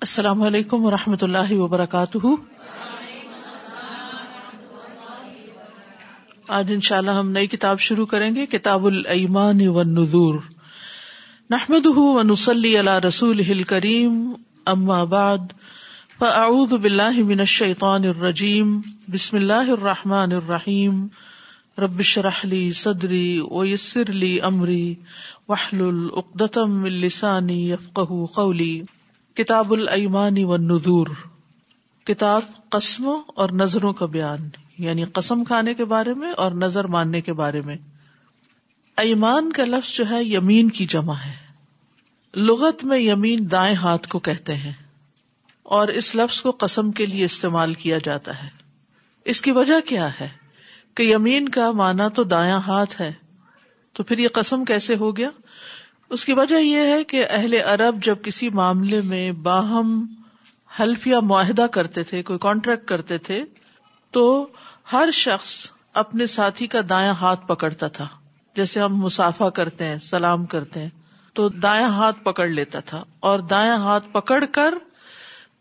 السلام علیکم و رحمۃ اللہ وبرکاتہ۔ آج ان شاء اللہ ہم نئی کتاب شروع کریں گے، کتاب المان و نظور نحمد و نسلی اللہ رسول کریم اما بعد، فاعوذ باللہ من الشیطان الرجیم۔ بسم اللہ الرحمٰن الرحیم۔ ربش رحلی صدری ویسر لی امری وحل العقدم السانی یفقہ قولی۔ کتاب الایمان و نظور کتاب قسموں اور نظروں کا بیان یعنی قسم کھانے کے بارے میں اور نظر ماننے کے بارے میں۔ ایمان کا لفظ جو ہے، یمین کی جمع ہے۔ لغت میں یمین دائیں ہاتھ کو کہتے ہیں اور اس لفظ کو قسم کے لیے استعمال کیا جاتا ہے۔ اس کی وجہ کیا ہے؟ کہ یمین کا مانا تو دایاں ہاتھ ہے، تو پھر یہ قسم کیسے ہو گیا؟ اس کی وجہ یہ ہے کہ اہل عرب جب کسی معاملے میں باہم حلف یا معاہدہ کرتے تھے، کوئی کانٹریکٹ کرتے تھے، تو ہر شخص اپنے ساتھی کا دایاں ہاتھ پکڑتا تھا۔ جیسے ہم مسافہ کرتے ہیں، سلام کرتے ہیں، تو دایاں ہاتھ پکڑ لیتا تھا اور دایاں ہاتھ پکڑ کر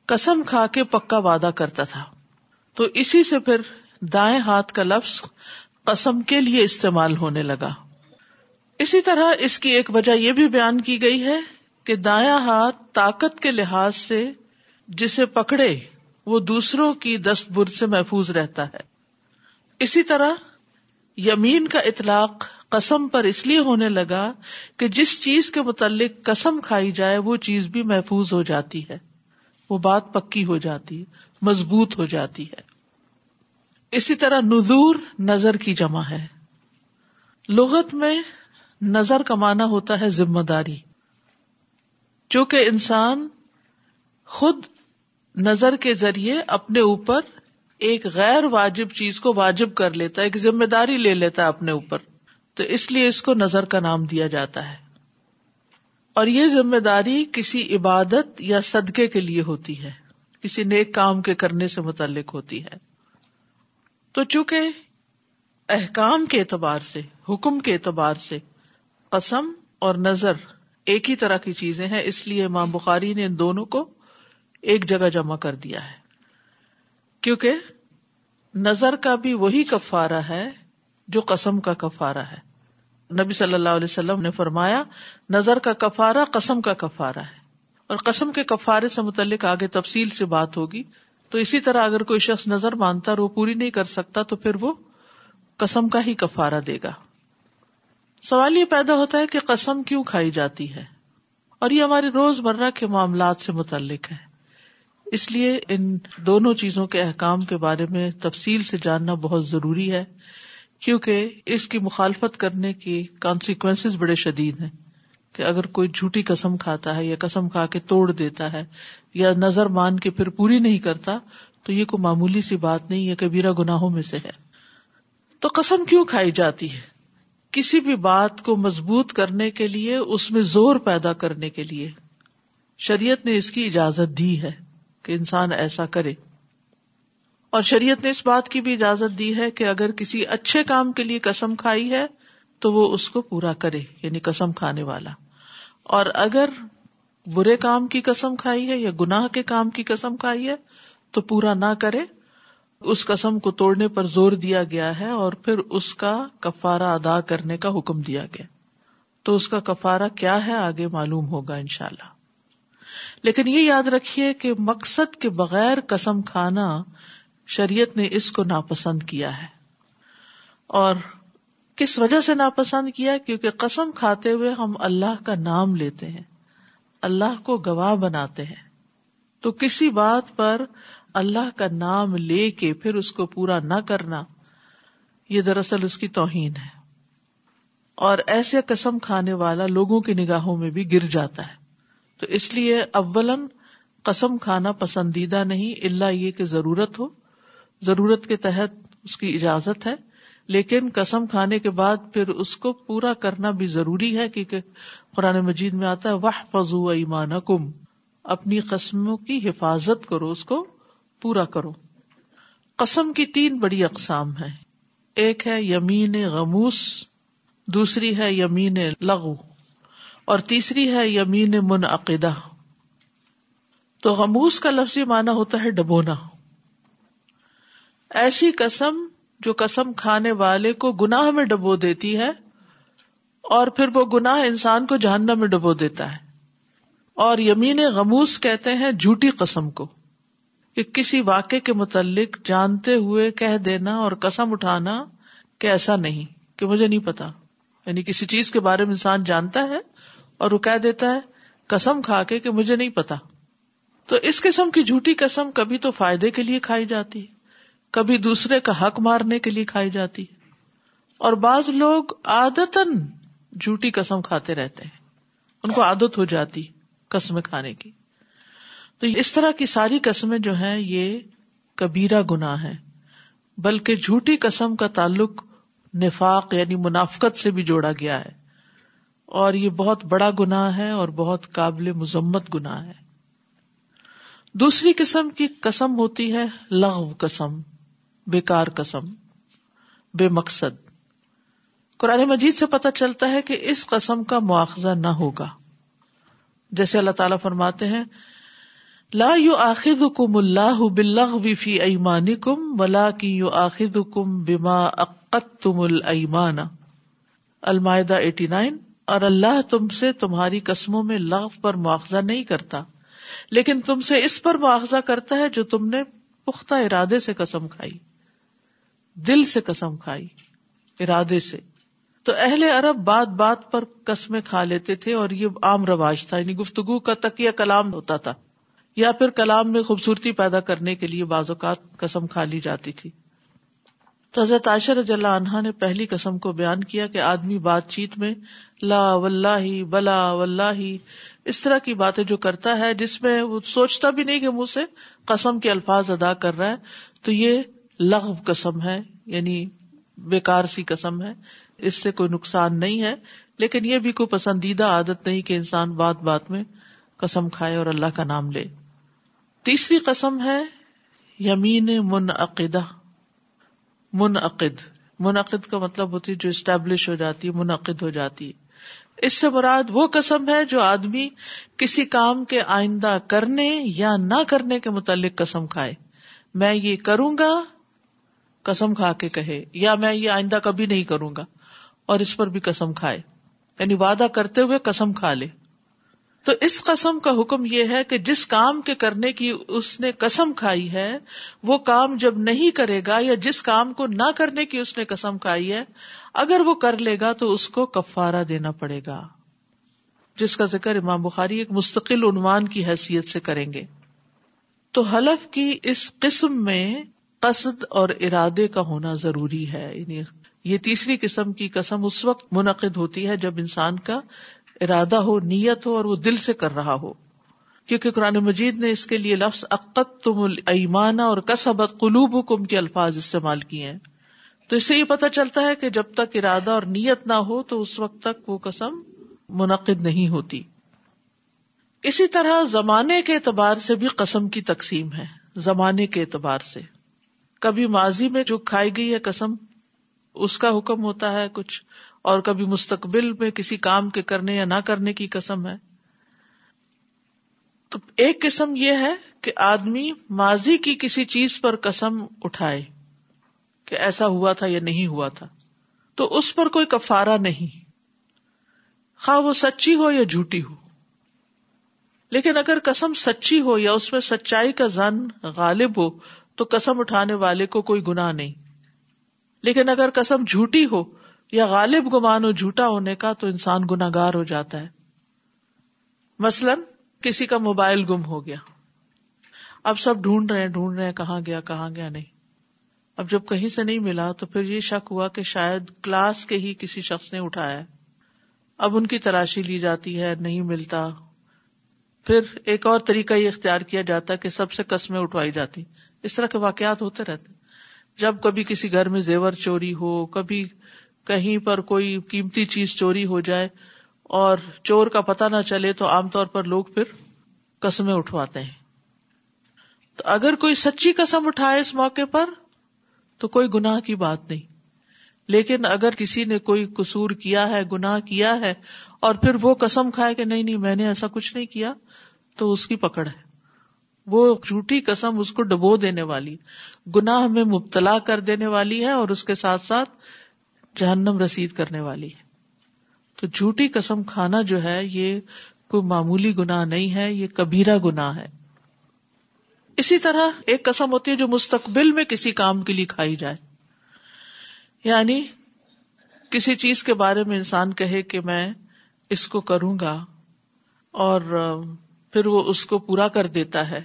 قسم کھا کے پکا وعدہ کرتا تھا۔ تو اسی سے پھر دائیں ہاتھ کا لفظ قسم کے لیے استعمال ہونے لگا۔ اسی طرح اس کی ایک وجہ یہ بھی بیان کی گئی ہے کہ دایا ہاتھ طاقت کے لحاظ سے جسے پکڑے وہ دوسروں کی دست برد سے محفوظ رہتا ہے۔ اسی طرح یمین کا اطلاق قسم پر اس لیے ہونے لگا کہ جس چیز کے متعلق قسم کھائی جائے وہ چیز بھی محفوظ ہو جاتی ہے۔ وہ بات پکی ہو جاتی، مضبوط ہو جاتی ہے۔ اسی طرح نزور نظر کی جمع ہے۔ لغت میں نظر کمانا ہوتا ہے ذمہ داری۔ چونکہ انسان خود نظر کے ذریعے اپنے اوپر ایک غیر واجب چیز کو واجب کر لیتا ہے، ایک ذمہ داری لے لیتا ہے اپنے اوپر۔ تو اس لیے اس کو نظر کا نام دیا جاتا ہے۔ اور یہ ذمہ داری کسی عبادت یا صدقے کے لیے ہوتی ہے، کسی نیک کام کے کرنے سے متعلق ہوتی ہے۔ تو چونکہ احکام کے اعتبار سے، حکم کے اعتبار سے قسم اور نظر ایک ہی طرح کی چیزیں ہیں، اس لیے ماں بخاری نے ان دونوں کو ایک جگہ جمع کر دیا ہے۔ کیونکہ نظر کا بھی وہی کفارہ ہے جو قسم کا کفارہ ہے۔ نبی صلی اللہ علیہ وسلم نے فرمایا، نظر کا کفارہ قسم کا کفارہ ہے۔ اور قسم کے کفارے سے متعلق آگے تفصیل سے بات ہوگی۔ تو اسی طرح اگر کوئی شخص نظر مانتا اور وہ پوری نہیں کر سکتا، تو پھر وہ قسم کا ہی کفارہ دے گا۔ سوال یہ پیدا ہوتا ہے کہ قسم کیوں کھائی جاتی ہے؟ اور یہ ہمارے روز مرہ کے معاملات سے متعلق ہے۔ اس لیے ان دونوں چیزوں کے احکام کے بارے میں تفصیل سے جاننا بہت ضروری ہے، کیونکہ اس کی مخالفت کرنے کی کانسیکوینس بڑے شدید ہیں کہ اگر کوئی جھوٹی قسم کھاتا ہے یا قسم کھا کے توڑ دیتا ہے یا نظر مان کے پھر پوری نہیں کرتا، تو یہ کوئی معمولی سی بات نہیں، یہ کبیرہ گناہوں میں سے ہے۔ تو قسم کیوں کھائی جاتی ہے؟ کسی بھی بات کو مضبوط کرنے کے لیے، اس میں زور پیدا کرنے کے لیے۔ شریعت نے اس کی اجازت دی ہے کہ انسان ایسا کرے۔ اور شریعت نے اس بات کی بھی اجازت دی ہے کہ اگر کسی اچھے کام کے لیے قسم کھائی ہے، تو وہ اس کو پورا کرے یعنی قسم کھانے والا۔ اور اگر برے کام کی قسم کھائی ہے یا گناہ کے کام کی قسم کھائی ہے، تو پورا نہ کرے۔ اس قسم کو توڑنے پر زور دیا گیا ہے اور پھر اس کا کفارہ ادا کرنے کا حکم دیا گیا۔ تو اس کا کفارہ کیا ہے آگے معلوم ہوگا ان شاء اللہ لیکن یہ یاد رکھیے کہ مقصد کے بغیر قسم کھانا شریعت نے اس کو ناپسند کیا ہے۔ اور کس وجہ سے ناپسند کیا؟ کیونکہ قسم کھاتے ہوئے ہم اللہ کا نام لیتے ہیں، اللہ کو گواہ بناتے ہیں۔ تو کسی بات پر اللہ کا نام لے کے پھر اس کو پورا نہ کرنا، یہ دراصل اس کی توہین ہے۔ اور ایسے قسم کھانے والا لوگوں کی نگاہوں میں بھی گر جاتا ہے۔ تو اس لیے اولن قسم کھانا پسندیدہ نہیں اللہ یہ کہ ضرورت ہو۔ ضرورت کے تحت اس کی اجازت ہے، لیکن قسم کھانے کے بعد پھر اس کو پورا کرنا بھی ضروری ہے، کیونکہ قرآن مجید میں آتا ہے وہ فضو ایمان کم اپنی قسموں کی حفاظت کرو، اس کو پورا کرو۔ قسم کی تین بڑی اقسام ہے ایک ہے یمین غموس، دوسری ہے یمین لغو، اور تیسری ہے یمین منعقدہ۔ تو غموس کا لفظی معنی ہوتا ہے ڈبونا۔ ایسی قسم جو قسم کھانے والے کو گناہ میں ڈبو دیتی ہے، اور پھر وہ گناہ انسان کو جہنم میں ڈبو دیتا ہے۔ اور یمین غموس کہتے ہیں جھوٹی قسم کو۔ کہ کسی واقع کے متعلق جانتے ہوئے کہہ دینا اور قسم اٹھانا کہ ایسا نہیں، کہ مجھے نہیں پتا۔ یعنی کسی چیز کے بارے میں انسان جانتا ہے اور وہ کہہ دیتا ہے، قسم کھا کے کہ مجھے نہیں پتا۔ تو اس قسم کی جھوٹی قسم کبھی تو فائدے کے لیے کھائی جاتی ہے، کبھی دوسرے کا حق مارنے کے لیے کھائی جاتی ہے۔ اور بعض لوگ آدتن جھوٹی قسم کھاتے رہتے ہیں، ان کو عادت ہو جاتی قسم کھانے کی۔ تو اس طرح کی ساری قسمیں جو ہیں یہ کبیرہ گنا ہے بلکہ جھوٹی قسم کا تعلق نفاق یعنی منافقت سے بھی جوڑا گیا ہے۔ اور یہ بہت بڑا گنا ہے اور بہت قابل مذمت گنا ہے۔ دوسری قسم کی قسم ہوتی ہے لغو قسم، بیکار قسم، بے مقصد۔ قرآن مجید سے پتہ چلتا ہے کہ اس قسم کا مواخذہ نہ ہوگا۔ جیسے اللہ تعالیٰ فرماتے ہیں لا یو آخد کم اللہ بلغ فی ایمان کم ولا کی یو آخد کم بیما اقت تم المان المائدہ ایٹی نائن، اور اللہ تم سے تمہاری قسموں میں لغ پر مواخذہ نہیں کرتا، لیکن تم سے اس پر مواخذہ کرتا ہے جو تم نے پختہ ارادے سے قسم کھائی، دل سے قسم کھائی، ارادے سے۔ تو اہل عرب بات بات پر قسمیں کھا لیتے تھے اور یہ عام رواج تھا یعنی گفتگو کا تکیہ کلام ہوتا تھا۔ یا پھر کلام میں خوبصورتی پیدا کرنے کے لیے بعض اوقات قسم کھا لی جاتی تھی۔ تو حضرت عائشہ رضی اللہ عنہا نے پہلی قسم کو بیان کیا کہ آدمی بات چیت میں لا واللہ بلا واللہ اس طرح کی باتیں جو کرتا ہے جس میں وہ سوچتا بھی نہیں کہ منہ سے قسم کے الفاظ ادا کر رہا ہے، تو یہ لغو قسم ہے یعنی بیکار سی قسم ہے۔ اس سے کوئی نقصان نہیں ہے، لیکن یہ بھی کوئی پسندیدہ عادت نہیں کہ انسان بات بات میں قسم کھائے اور اللہ کا نام لے۔ تیسری قسم ہے یمین منعقدہ۔ منعقد۔ منعقد کا مطلب ہوتی ہے جو اسٹیبلش ہو جاتی ہے، منعقد ہو جاتی ہے۔ اس سے مراد وہ قسم ہے جو آدمی کسی کام کے آئندہ کرنے یا نہ کرنے کے متعلق قسم کھائے۔ میں یہ کروں گا، قسم کھا کے کہے، یا میں یہ آئندہ کبھی نہیں کروں گا اور اس پر بھی قسم کھائے۔ یعنی وعدہ کرتے ہوئے قسم کھا لے۔ تو اس قسم کا حکم یہ ہے کہ جس کام کے کرنے کی اس نے قسم کھائی ہے، وہ کام جب نہیں کرے گا یا جس کام کو نہ کرنے کی اس نے قسم کھائی ہے، اگر وہ کر لے گا تو اس کو کفارہ دینا پڑے گا۔ جس کا ذکر امام بخاری ایک مستقل عنوان کی حیثیت سے کریں گے۔ تو حلف کی اس قسم میں قصد اور ارادے کا ہونا ضروری ہے۔ یعنی یہ تیسری قسم کی قسم اس وقت منعقد ہوتی ہے جب انسان کا ارادہ ہو، نیت ہو اور وہ دل سے کر رہا ہو۔ کیونکہ قرآن مجید نے اس کے لیے لفظ عقت تم المان اور کسبت قلوب حکم کے الفاظ استعمال کیے ہیں۔ تو اس سے یہ پتا چلتا ہے کہ جب تک ارادہ اور نیت نہ ہو تو اس وقت تک وہ قسم منعقد نہیں ہوتی۔ اسی طرح زمانے کے اعتبار سے بھی قسم کی تقسیم ہے۔ زمانے کے اعتبار سے۔ کبھی ماضی میں جو کھائی گئی ہے قسم، اس کا حکم ہوتا ہے، کچھ اور کبھی مستقبل میں کسی کام کے کرنے یا نہ کرنے کی قسم ہے۔ تو ایک قسم یہ ہے کہ آدمی ماضی کی کسی چیز پر قسم اٹھائے کہ ایسا ہوا تھا یا نہیں ہوا تھا۔ تو اس پر کوئی کفارہ نہیں۔ خواہ وہ سچی ہو یا جھوٹی ہو۔ لیکن اگر قسم سچی ہو یا اس میں سچائی کا زن غالب ہو، تو قسم اٹھانے والے کو کوئی گنا نہیں۔ لیکن اگر قسم جھوٹی ہو یا غالب گمان ہو جھوٹا ہونے کا تو انسان گناگار ہو جاتا ہے۔ مثلاً کسی کا موبائل گم ہو گیا۔ اب سب ڈھونڈ رہے ہیں، ڈھونڈ رہے کہاں گیا کہاں گیا نہیں۔ اب جب کہیں سے نہیں ملا تو پھر یہ شک ہوا کہ شاید کلاس کے ہی کسی شخص نے اٹھایا۔ اب ان کی تراشی لی جاتی ہے، نہیں ملتا۔ پھر ایک اور طریقہ یہ اختیار کیا جاتا کہ سب سے قسمیں اٹھوائی جاتی۔ اس طرح کے واقعات ہوتے رہتے۔ جب کبھی کسی گھر میں زیور چوری ہو، کبھی کہیں پر کوئی قیمتی چیز چوری ہو جائے اور چور کا پتہ نہ چلے تو عام طور پر لوگ پھر قسمیں اٹھواتے ہیں۔ تو اگر کوئی سچی قسم اٹھائے اس موقع پر تو کوئی گناہ کی بات نہیں۔ لیکن اگر کسی نے کوئی قصور کیا ہے، گناہ کیا ہے اور پھر وہ قسم کھائے کہ نہیں نہیں، میں نے ایسا کچھ نہیں کیا، تو اس کی پکڑ ہے۔ وہ جھوٹی قسم اس کو ڈبو دینے والی، گناہ میں مبتلا کر دینے والی ہے اور اس کے ساتھ ساتھ جہنم رسید کرنے والی ہے۔ تو جھوٹی قسم کھانا جو ہے، یہ کوئی معمولی گناہ نہیں ہے، یہ کبیرہ گناہ ہے۔ اسی طرح ایک قسم ہوتی ہے جو مستقبل میں کسی کام کے لیے کھائی جائے۔ یعنی کسی چیز کے بارے میں انسان کہے کہ میں اس کو کروں گا اور پھر وہ اس کو پورا کر دیتا ہے۔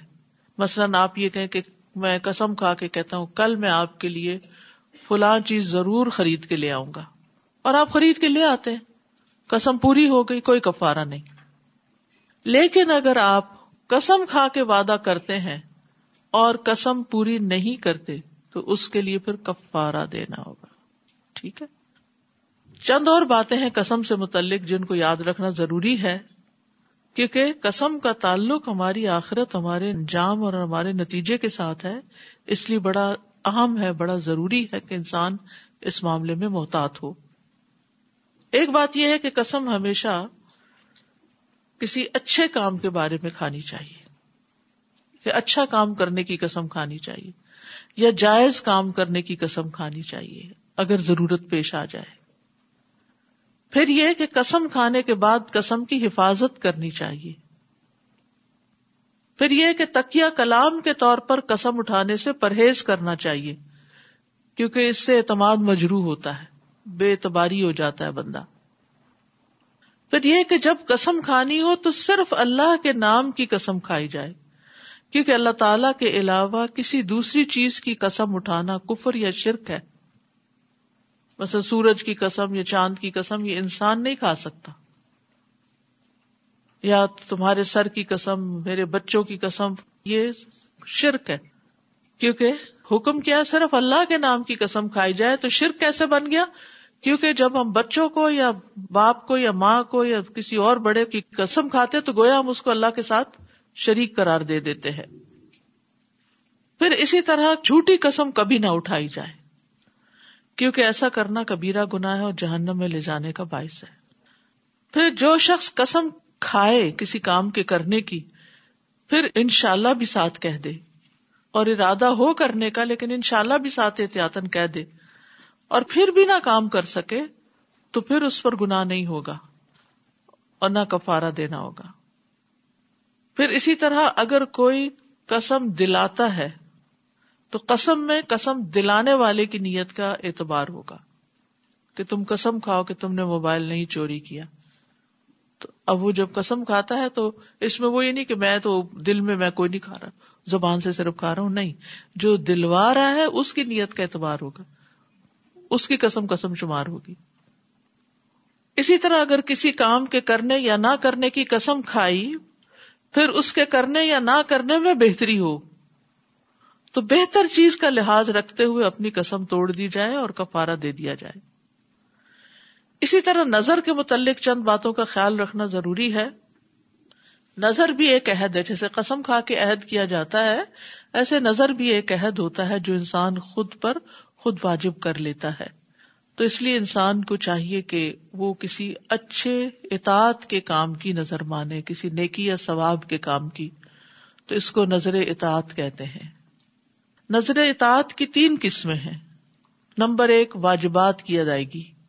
مثلاً آپ یہ کہیں کہ میں قسم کھا کے کہتا ہوں، کل میں آپ کے لیے فلاں چیز ضرور خرید کے لے آؤں گا۔ اور آپ خرید کے لے آتے ہیں۔ قسم پوری ہو گئی، کوئی کفارا نہیں۔ لیکن اگر آپ قسم کھا کے وعدہ کرتے ہیں اور قسم پوری نہیں کرتے، تو اس کے لیے پھر کفارا دینا ہوگا۔ ٹھیک ہے؟ چند اور باتیں ہیں قسم سے متعلق جن کو یاد رکھنا ضروری ہے، کیونکہ قسم کا تعلق ہماری آخرت، ہمارے انجام اور ہمارے نتیجے کے ساتھ ہے۔ اس لیے بڑا اہم ہے، بڑا ضروری ہے کہ انسان اس معاملے میں محتاط ہو۔ ایک بات یہ ہے کہ قسم ہمیشہ کسی اچھے کام کے بارے میں کھانی چاہیے۔ کہ اچھا کام کرنے کی قسم کھانی چاہیے۔ یا جائز کام کرنے کی قسم کھانی چاہیے، اگر ضرورت پیش آ جائے۔ پھر یہ کہ قسم کھانے کے بعد قسم کی حفاظت کرنی چاہیے۔ پھر یہ کہ تکیا کلام کے طور پر قسم اٹھانے سے پرہیز کرنا چاہیے، کیونکہ اس سے اعتماد مجرو ہوتا ہے، بے اعتباری ہو جاتا ہے بندہ۔ پھر یہ کہ جب قسم کھانی ہو تو صرف اللہ کے نام کی قسم کھائی جائے، کیونکہ اللہ تعالی کے علاوہ کسی دوسری چیز کی قسم اٹھانا کفر یا شرک ہے۔ مثلا سورج کی قسم یا چاند کی قسم یہ انسان نہیں کھا سکتا۔ یا تمہارے سر کی قسم، میرے بچوں کی قسم، یہ شرک ہے۔ کیونکہ حکم کیا صرف اللہ کے نام کی قسم کھائی جائے تو شرک کیسے بن گیا؟ کیونکہ جب ہم بچوں کو یا باپ کو یا ماں کو یا کسی اور بڑے کی قسم کھاتے تو گویا ہم اس کو اللہ کے ساتھ شریک قرار دے دیتے ہیں۔ پھر اسی طرح جھوٹی قسم کبھی نہ اٹھائی جائے۔ کیونکہ ایسا کرنا کبیرا گنا ہے اور جہنم میں لے جانے کا باعث ہے۔ پھر جو شخص قسم کھائے کسی کام کے کرنے کی، پھر انشاءاللہ بھی ساتھ کہہ دے۔ اور ارادہ ہو کرنے کا، لیکن انشاءاللہ بھی ساتھ احتیاطن کہہ دے۔ اور پھر بھی نہ کام کر سکے، تو پھر اس پر گنا نہیں ہوگا اور نہ کفارہ دینا ہوگا۔ پھر اسی طرح اگر کوئی قسم دلاتا ہے، تو قسم میں قسم دلانے والے کی نیت کا اعتبار ہوگا کہ تم قسم کھاؤ کہ تم نے موبائل نہیں چوری کیا۔ اب وہ جب قسم کھاتا ہے تو اس میں وہ یہ نہیں کہ میں تو دل میں میں کوئی نہیں کھا رہا، زبان سے صرف کھا رہا ہوں، نہیں، جو دلوا رہا ہے اس کی نیت کا اعتبار ہوگا، اس کی قسم قسم شمار ہوگی۔ اسی طرح اگر کسی کام کے کرنے یا نہ کرنے کی قسم کھائی، پھر اس کے کرنے یا نہ کرنے میں بہتری ہو۔ تو بہتر چیز کا لحاظ رکھتے ہوئے اپنی قسم توڑ دی جائے اور کفارہ دے دیا جائے۔ اسی طرح نظر کے متعلق چند باتوں کا خیال رکھنا ضروری ہے۔ نظر بھی ایک عہد ہے، جیسے قسم کھا کے عہد کیا جاتا ہے، ایسے نظر بھی ایک عہد ہوتا ہے جو انسان خود پر خود واجب کر لیتا ہے۔ تو اس لیے انسان کو چاہیے کہ وہ کسی اچھے اطاعت کے کام کی نظر مانے، کسی نیکی یا ثواب کے کام کی۔ تو اس کو نظر اطاعت کہتے ہیں۔ نظر اطاعت کی تین قسمیں ہیں۔ نمبر ایک، واجبات کی ادائیگی۔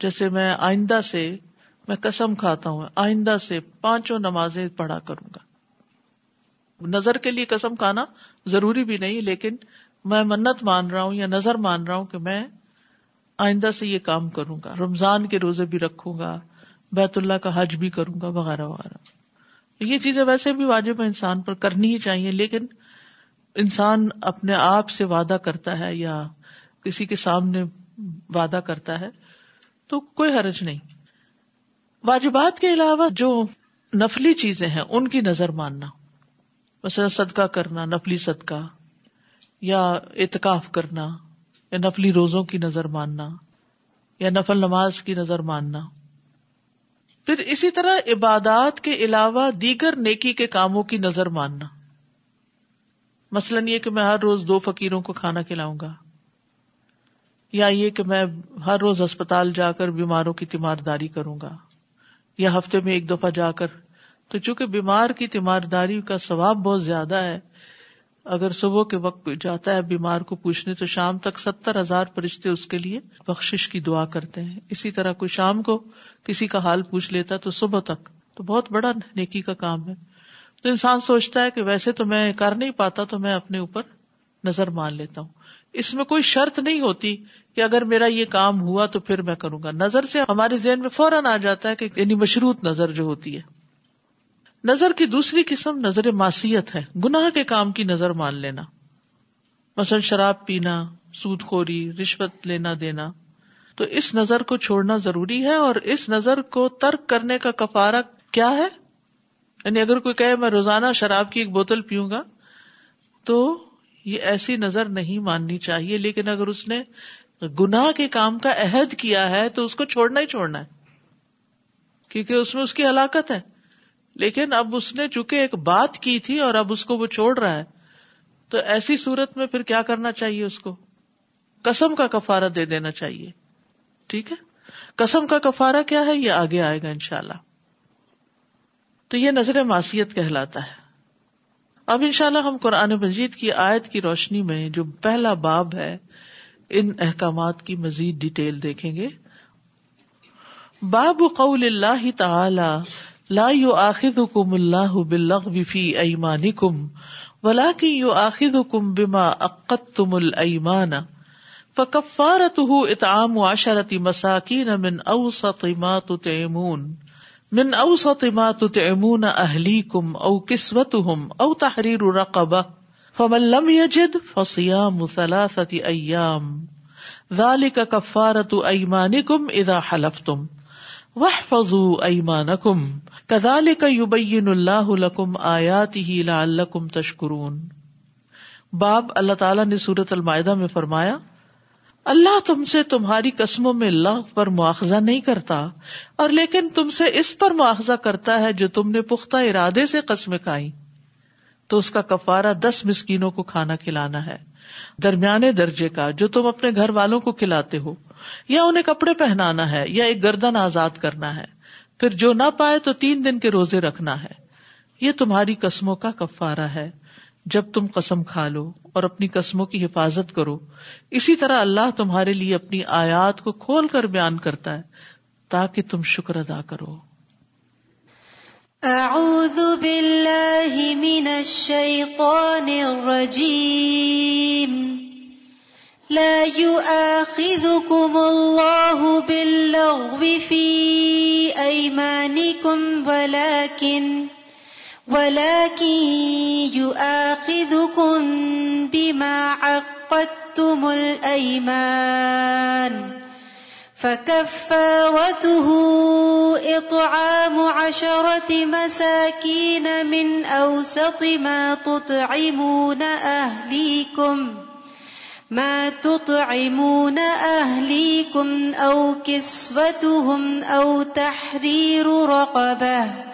جیسے میں آئندہ سے میں قسم کھاتا ہوں، آئندہ سے پانچوں نمازیں پڑھا کروں گا۔ نظر کے لیے قسم کھانا ضروری بھی نہیں، لیکن میں منت مان رہا ہوں یا نظر مان رہا ہوں کہ میں آئندہ سے یہ کام کروں گا۔ رمضان کے روزے بھی رکھوں گا، بیت اللہ کا حج بھی کروں گا، وغیرہ وغیرہ۔ یہ چیزیں ویسے بھی واجب انسان پر کرنی ہی چاہیے، لیکن انسان اپنے آپ سے وعدہ کرتا ہے یا کسی کے سامنے وعدہ کرتا ہے۔ تو کوئی حرج نہیں۔ واجبات کے علاوہ جو نفلی چیزیں ہیں، ان کی نظر ماننا۔ مثلا صدقہ کرنا، نفلی صدقہ، یا اعتکاف کرنا، یا نفلی روزوں کی نظر ماننا، یا نفل نماز کی نظر ماننا۔ پھر اسی طرح عبادات کے علاوہ دیگر نیکی کے کاموں کی نظر ماننا۔ مثلاً یہ کہ میں ہر روز دو فقیروں کو کھانا کھلاؤں گا۔ یا یہ کہ میں ہر روز اسپتال جا کر بیماروں کی تیمارداری کروں گا، یا ہفتے میں ایک دفعہ جا کر۔ تو چونکہ بیمار کی تیمارداری کا ثواب بہت زیادہ ہے، اگر صبح کے وقت جاتا ہے بیمار کو پوچھنے، تو شام تک ستر ہزار فرشتے اس کے لیے بخش کی دعا کرتے ہیں۔ اسی طرح کوئی شام کو کسی کا حال پوچھ لیتا تو صبح تک، تو بہت بڑا نیکی کا کام ہے۔ تو انسان سوچتا ہے کہ ویسے تو میں کر نہیں پاتا، تو میں اپنے اوپر نظر مان لیتا ہوں۔ اس میں کوئی شرط نہیں ہوتی کہ اگر میرا یہ کام ہوا تو پھر میں کروں گا۔ نظر سے ہمارے ذہن میں فوراً آ جاتا ہے کہ یعنی مشروط نظر جو ہوتی ہے۔ نظر کی دوسری قسم نظر معصیت ہے۔ گناہ کے کام کی نظر مان لینا۔ مثلا شراب پینا، سود خوری، رشوت لینا دینا۔ تو اس نظر کو چھوڑنا ضروری ہے اور اس نظر کو ترک کرنے کا کفارہ کیا ہے؟ یعنی اگر کوئی کہے میں روزانہ شراب کی ایک بوتل پیوں گا تو یہ ایسی نظر نہیں ماننی چاہیے، لیکن اگر اس نے گناہ کے کام کا عہد کیا ہے تو اس کو چھوڑنا ہی چھوڑنا ہے، کیونکہ اس میں اس کی ہلاکت ہے۔ لیکن اب اس نے چونکہ ایک بات کی تھی اور اب اس کو وہ چھوڑ رہا ہے، تو ایسی صورت میں پھر کیا کرنا چاہیے اس کو؟ کسم کا کفارہ دے دینا چاہیے۔ ٹھیک ہے؟ کسم کا کفارہ کیا ہے؟ یہ آگے آئے گا انشاءاللہ۔ تو یہ نظر معصیت کہلاتا ہے۔ اب انشاءاللہ ہم قرآن مجید کی آیت کی روشنی میں جو پہلا باب ہے، ان احکامات کی مزید ڈیٹیل دیکھیں گے۔ باب قول اللہ تعالی، لا یو آخد کم اللہ بلغ فی ایمان کم ولا کی یو آخد کم بما اقت تم المان فکفارت اتعام عشرتی مساکین من اوسط ما تطعمون۔ من اوسط ما تطعمون اہلیکم او کسوتهم او تحریر رقبہ، فمن لم يجد فصيام ثلاثة ایام۔ ذلك کفارت ایمانکم اذا حلفتم۔ وحفظوا ایمانکم۔ کدال کا یوبین اللہ لکم آیات ہی لعلکم تشکرون۔ باب اللہ تعالیٰ نے سورت المائدہ میں فرمایا اللہ تم سے تمہاری قسموں میں اللہ پر مواخذہ نہیں کرتا اور لیکن تم سے اس پر مواخذہ کرتا ہے جو تم نے پختہ ارادے سے قسمیں کھائی۔ تو اس کا کفارہ دس مسکینوں کو کھانا کھلانا ہے، درمیانے درجے کا جو تم اپنے گھر والوں کو کھلاتے ہو، یا انہیں کپڑے پہنانا ہے، یا ایک گردن آزاد کرنا ہے۔ پھر جو نہ پائے تو تین دن کے روزے رکھنا ہے۔ یہ تمہاری قسموں کا کفارہ ہے۔ جب تم قسم کھا لو اور اپنی قسموں کی حفاظت کرو۔ اسی طرح اللہ تمہارے لیے اپنی آیات کو کھول کر بیان کرتا ہے تاکہ تم شکر ادا کرو۔ اعوذ باللہ من الشیطان الرجیم۔ لا يؤاخذكم الله باللغو في أيمانكم ولكن ولكن يؤاخذكم بما عقدتم الأيمان فكفارته إطعام عشرة مساكين من أوسط ما تطعمون أهليكم ما تطعمون أهليكم أو كسوتهم أو تحرير رقبة.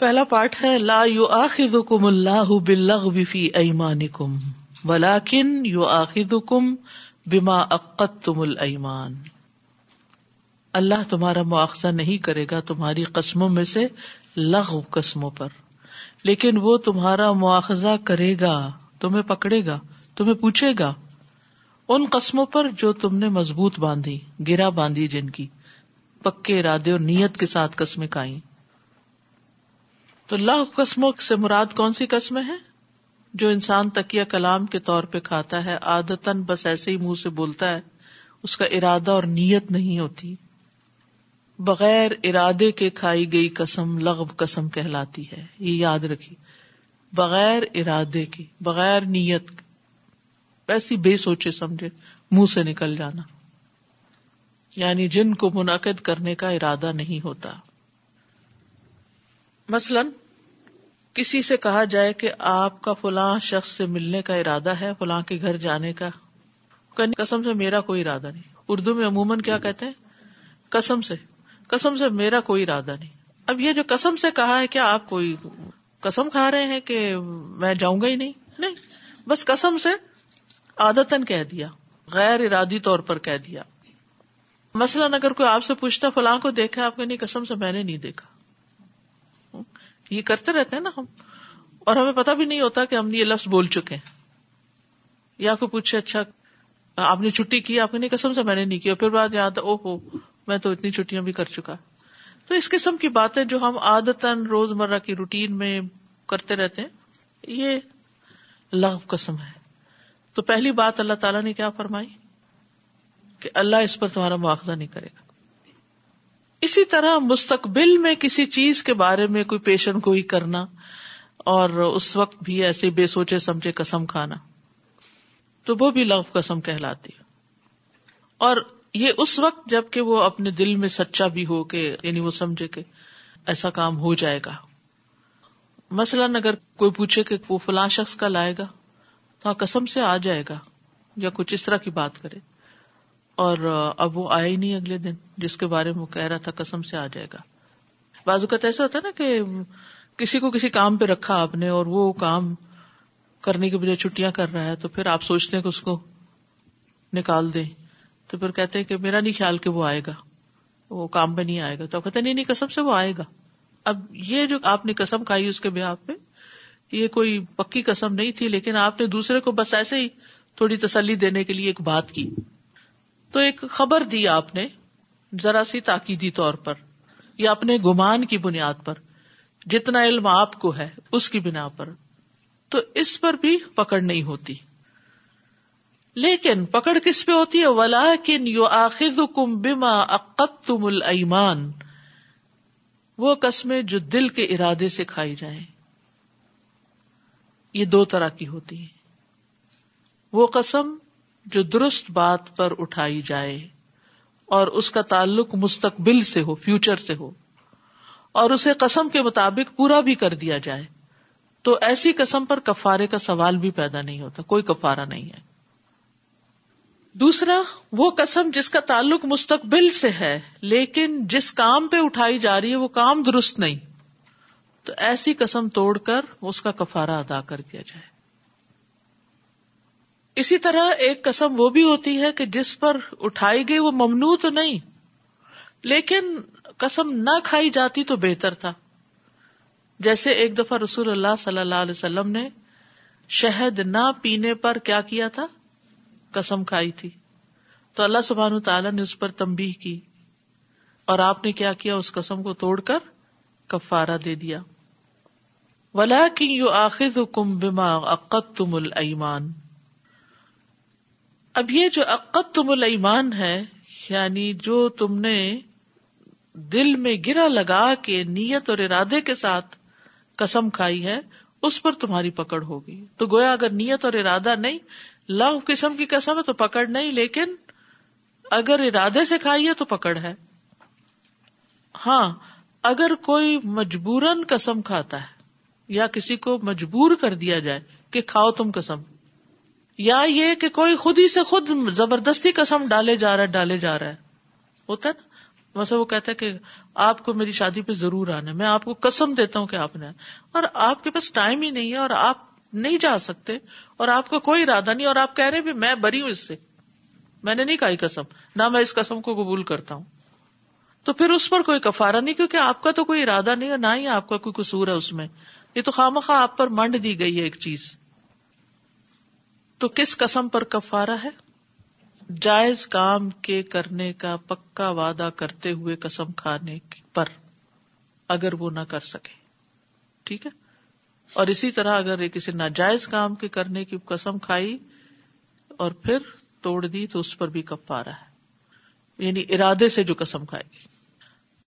پہلا پارٹ ہے، لا يؤاخذكم الله باللغو في ايمانكم ولكن يؤاخذكم بما عقدتم الايمان اللہ تمہارا مواخذہ نہیں کرے گا تمہاری قسموں میں سے لغو قسموں پر، لیکن وہ تمہارا مواخذہ کرے گا، تمہیں پکڑے گا، تمہیں پوچھے گا۔ ان قسموں پر جو تم نے مضبوط باندھی، گرا باندھی جن کی، پکے ارادے اور نیت کے ساتھ قسمیں کھائی تو اللہ قسموں سے مراد کون سی قسمیں ہیں؟ جو انسان تکیا کلام کے طور پہ کھاتا ہے آدتن بس ایسے ہی منہ سے بولتا ہے، اس کا ارادہ اور نیت نہیں ہوتی۔ بغیر ارادے کے کھائی گئی قسم، لغو قسم کہلاتی ہے۔ یہ یاد رکھی بغیر ارادے کی بغیر نیت ایسی بے سوچے سمجھے منہ سے نکل جانا۔ یعنی جن کو منعقد کرنے کا ارادہ نہیں ہوتا۔ مثلاً کسی سے کہا جائے کہ آپ کا فلاں شخص سے ملنے کا ارادہ ہے فلاں کے گھر جانے کا قسم سے میرا کوئی ارادہ نہیں۔ اردو میں عموماً کیا کہتے ہیں؟ کسم سے۔ کسم سے میرا کوئی ارادہ نہیں۔ اب یہ جو کسم سے کہا ہے کیا آپ کوئی کسم کھا رہے ہیں کہ میں جاؤں گا ہی نہیں؟ نہیں۔ بس کسم سے آدتن کہہ دیا غیر ارادی طور پر کہہ دیا۔ مثلاً اگر کوئی آپ سے پوچھتا فلاں کو دیکھا آپ نہیں کسم سے میں نے نہیں دیکھا۔ یہ کرتے رہتے ہیں نا ہم۔ اور ہمیں پتا بھی نہیں ہوتا کہ ہم نے یہ لفظ بول چکے ہیں۔ یا کوئی پوچھے اچھا آپ نے چھٹی کی؟ آپ نے قسم سے میں نے نہیں کیا پھر بات یاد او ہو میں تو اتنی چھٹیاں بھی کر چکا۔ تو اس قسم کی باتیں جو ہم عادت روز مرہ کی روٹین میں کرتے رہتے ہیں، یہ لغ قسم ہے۔ تو پہلی بات اللہ تعالیٰ نے کیا فرمائی؟ کہ اللہ اس پر تمہارا مواخذہ نہیں کرے گا۔ اسی طرح مستقبل میں کسی چیز کے بارے میں کوئی پیشن گوئی کرنا اور اس وقت بھی ایسے بے سوچے سمجھے قسم کھانا، تو وہ بھی لغ قسم کہلاتی۔ اور یہ اس وقت جبکہ وہ اپنے دل میں سچا بھی ہو کہ یعنی وہ سمجھے کہ ایسا کام ہو جائے گا۔ مثلاً اگر کوئی پوچھے کہ وہ فلاں شخص کا لائے گا، تو قسم سے آ جائے گا یا کچھ اس طرح کی بات کرے۔ اور اب وہ آئے ہی نہیں اگلے دن، جس کے بارے میں وہ کہہ رہا تھا، قسم سے آ جائے گا۔ بازو کا ایسا ہوتا ہے نا کہ کسی کو کسی کام پہ رکھا آپ نے اور وہ کام کرنے کے بجائے چھٹیاں کر رہا ہے، تو پھر آپ سوچتے ہیں کہ اس کو نکال دیں۔ تو پھر کہتے ہیں کہ میرا نہیں خیال کہ وہ آئے گا۔ وہ کام پہ نہیں آئے گا۔ تو کہتے نہیں نہیں، قسم سے وہ آئے گا۔ اب یہ جو آپ نے قسم کھائی اس کے بیاہ پہ یہ کوئی پکی قسم نہیں تھی، لیکن آپ نے دوسرے کو بس ایسے ہی تھوڑی تسلی دینے کے لیے ایک بات کی۔ تو ایک خبر دی آپ نے، ذرا سی تاکیدی طور پر، یا اپنے گمان کی بنیاد پر، جتنا علم آپ کو ہے اس کی بنا پر۔ تو اس پر بھی پکڑ نہیں ہوتی۔ لیکن پکڑ کس پہ ہوتی ہے؟ ولا کن یو آخر کم بیما اقت تم المان وہ قسمیں جو دل کے ارادے سے کھائی جائیں۔ یہ دو طرح کی ہوتی ہے وہ قسم جو درست بات پر اٹھائی جائے اور اس کا تعلق مستقبل سے ہو فیوچر سے ہو، اور اسے قسم کے مطابق پورا بھی کر دیا جائے، تو ایسی قسم پر کفارے کا سوال بھی پیدا نہیں ہوتا، کوئی کفارا نہیں ہے۔ دوسرا، وہ قسم جس کا تعلق مستقبل سے ہے، لیکن جس کام پہ اٹھائی جا رہی ہے، وہ کام درست نہیں۔ تو ایسی قسم توڑ کر اس کا کفارا ادا کر دیا جائے۔ اسی طرح ایک قسم وہ بھی ہوتی ہے کہ جس پر اٹھائی گئی وہ ممنوع تو نہیں، لیکن قسم نہ کھائی جاتی تو بہتر تھا۔ جیسے ایک دفعہ رسول اللہ صلی اللہ علیہ وسلم نے شہد نہ پینے پر کیا کیا تھا؟ قسم کھائی تھی۔ تو اللہ سبحان تعالیٰ نے اس پر تمبی کی اور آپ نے کیا کیا؟ اس قسم کو توڑ کر کفارہ دے دیا۔ ولا کی یو آخر کم بما عقت تم المان اب یہ جو عقت تم المان ہے یعنی جو تم نے دل میں گرا لگا کے نیت اور ارادے کے ساتھ قسم کھائی ہے، اس پر تمہاری پکڑ ہوگی۔ تو گویا اگر نیت اور ارادہ نہیں لو قسم کی قسم ہے تو پکڑ نہیں، لیکن اگر ارادے سے کھائی ہے تو پکڑ ہے۔ ہاں اگر کوئی مجبورن قسم کھاتا ہے یا کسی کو مجبور کر دیا جائے کہ کھاؤ تم قسم یا یہ کہ کوئی خود ہی سے خود زبردستی قسم ڈالے جا رہا ہے، ڈالے جا رہا ہے۔ ہوتا ہے نا؟ ویسے وہ کہتا ہے کہ آپ کو میری شادی پہ ضرور آنا ہے، میں آپ کو کسم دیتا ہوں کہ آپ نے اور آپ کے پاس ٹائم ہی نہیں ہے اور آپ نہیں جا سکتے اور آپ کا کوئی ارادہ نہیں اور آپ کہہ رہے بھی میں بری ہوں اس سے۔ میں نے نہیں کہا قسم، نہ میں اس قسم کو قبول کرتا ہوں۔ تو پھر اس پر کوئی کفارا نہیں، کیونکہ آپ کا تو کوئی ارادہ نہیں ہے نہ ہی آپ کا کوئی قصور ہے اس میں۔ یہ تو خام خواہ آپ پر منڈ دی گئی ہے ایک چیز۔ تو کس قسم پر کفارا ہے؟ جائز کام کے کرنے کا پکا وعدہ کرتے ہوئے قسم کھانے پر، اگر وہ نہ کر سکے۔ ٹھیک ہے؟ اور اسی طرح اگر کسی ناجائز کام کے کرنے کی قسم کھائی اور پھر توڑ دی تو اس پر بھی کفارہ ہے۔ یعنی ارادے سے جو قسم کھائے گی۔